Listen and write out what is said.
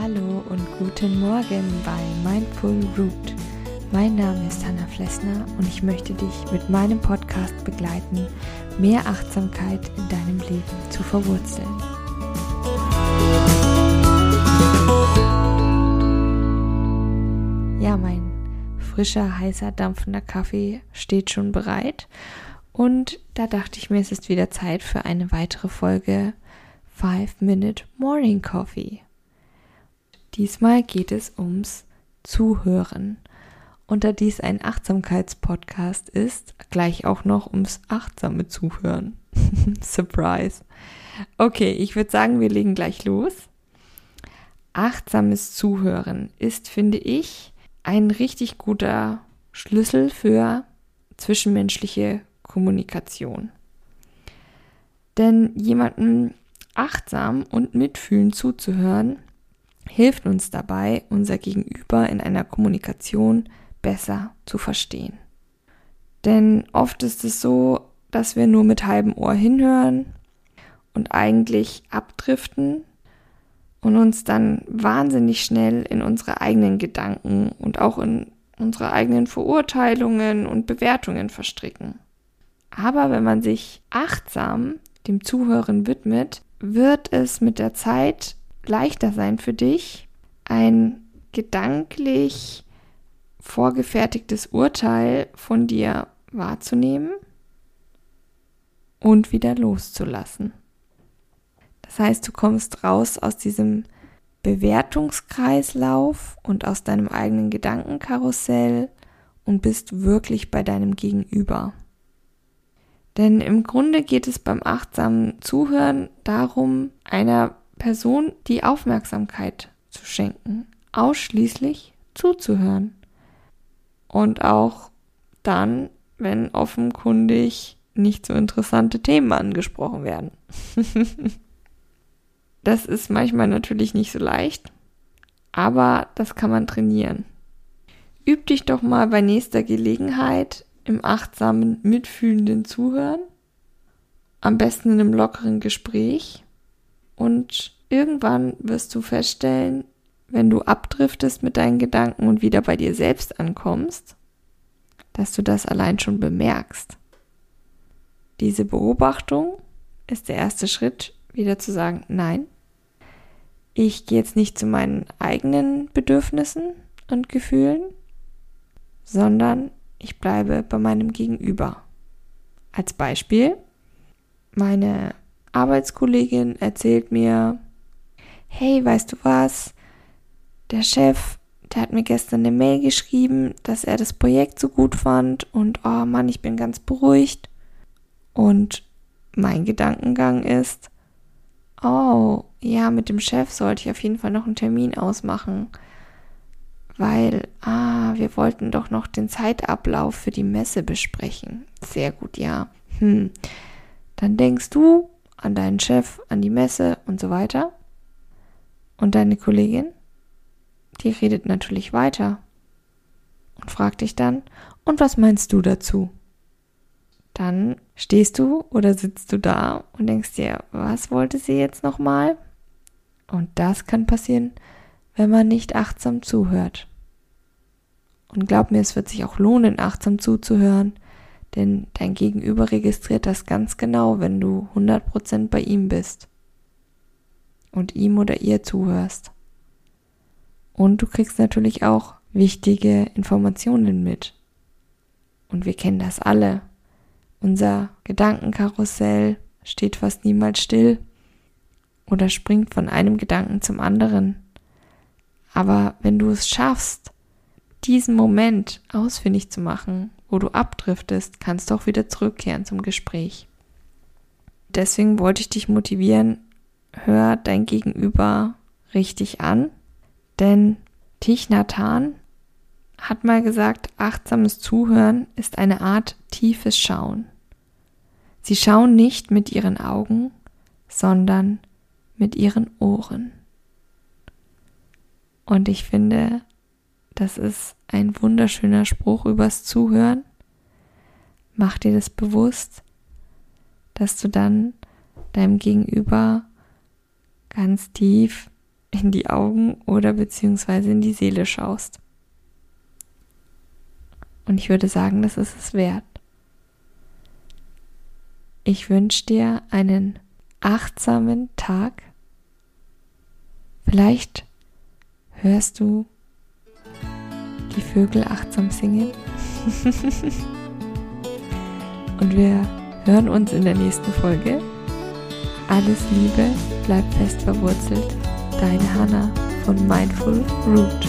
Hallo und guten Morgen bei Mindful Root. Mein Name ist Hanna Flessner und ich möchte dich mit meinem Podcast begleiten, mehr Achtsamkeit in deinem Leben zu verwurzeln. Frischer, heißer, dampfender Kaffee steht schon bereit und da dachte ich mir, es ist wieder Zeit für eine weitere Folge 5 Minute Morning Coffee. Diesmal geht es ums Zuhören. Und da dies ein Achtsamkeitspodcast ist, gleich auch noch ums achtsame Zuhören. Surprise. Okay, ich würde sagen, wir legen gleich los. Achtsames Zuhören ist, finde ich, ein richtig guter Schlüssel für zwischenmenschliche Kommunikation. Denn jemandem achtsam und mitfühlend zuzuhören, hilft uns dabei, unser Gegenüber in einer Kommunikation besser zu verstehen. Denn oft ist es so, dass wir nur mit halbem Ohr hinhören und eigentlich abdriften und uns dann wahnsinnig schnell in unsere eigenen Gedanken und auch in unsere eigenen Verurteilungen und Bewertungen verstricken. Aber wenn man sich achtsam dem Zuhören widmet, wird es mit der Zeit leichter sein für dich, ein gedanklich vorgefertigtes Urteil von dir wahrzunehmen und wieder loszulassen. Das heißt, du kommst raus aus diesem Bewertungskreislauf und aus deinem eigenen Gedankenkarussell und bist wirklich bei deinem Gegenüber. Denn im Grunde geht es beim achtsamen Zuhören darum, einer Person die Aufmerksamkeit zu schenken, ausschließlich zuzuhören. Und auch dann, wenn offenkundig nicht so interessante Themen angesprochen werden. das ist manchmal natürlich nicht so leicht, aber das kann man trainieren. Üb dich doch mal bei nächster Gelegenheit im achtsamen, mitfühlenden Zuhören, am besten in einem lockeren Gespräch und irgendwann wirst du feststellen, wenn du abdriftest mit deinen Gedanken und wieder bei dir selbst ankommst, dass du das allein schon bemerkst. Diese Beobachtung ist der erste Schritt, wieder zu sagen, nein, ich gehe jetzt nicht zu meinen eigenen Bedürfnissen und Gefühlen, sondern ich bleibe bei meinem Gegenüber. Als Beispiel, meine Arbeitskollegin erzählt mir, hey, weißt du was? Der Chef, der hat mir gestern eine Mail geschrieben, dass er das Projekt so gut fand und oh Mann, ich bin ganz beruhigt. Und mein Gedankengang ist, oh, ja, mit dem Chef sollte ich auf jeden Fall noch einen Termin ausmachen, weil, ah, wir wollten doch noch den Zeitablauf für die Messe besprechen. Sehr gut, ja. Hm. Dann denkst du, an deinen Chef, an die Messe und so weiter. Und deine Kollegin, die redet natürlich weiter und fragt dich dann, und was meinst du dazu? Dann stehst du oder sitzt du da und denkst dir, was wollte sie jetzt nochmal? Und das kann passieren, wenn man nicht achtsam zuhört. Und glaub mir, es wird sich auch lohnen, achtsam zuzuhören, denn dein Gegenüber registriert das ganz genau, wenn du 100% bei ihm bist und ihm oder ihr zuhörst. Und du kriegst natürlich auch wichtige Informationen mit. Und wir kennen das alle. Unser Gedankenkarussell steht fast niemals still oder springt von einem Gedanken zum anderen. Aber wenn du es schaffst, diesen Moment ausfindig zu machen wo du abdriftest, kannst du auch wieder zurückkehren zum Gespräch. Deswegen wollte ich dich motivieren, hör dein Gegenüber richtig an, denn Thich Nhat hat mal gesagt, achtsames Zuhören ist eine Art tiefes Schauen. Sie schauen nicht mit ihren Augen, sondern mit ihren Ohren. Und ich finde, das ist ein wunderschöner Spruch übers Zuhören. mach dir das bewusst, dass du dann deinem Gegenüber ganz tief in die Augen oder beziehungsweise in die Seele schaust. Und ich würde sagen, das ist es wert. Ich wünsche dir einen achtsamen Tag. Vielleicht hörst du die Vögel achtsam singen. Und wir hören uns in der nächsten Folge. Alles Liebe, bleib fest verwurzelt. Deine Hanna von Mindful Root.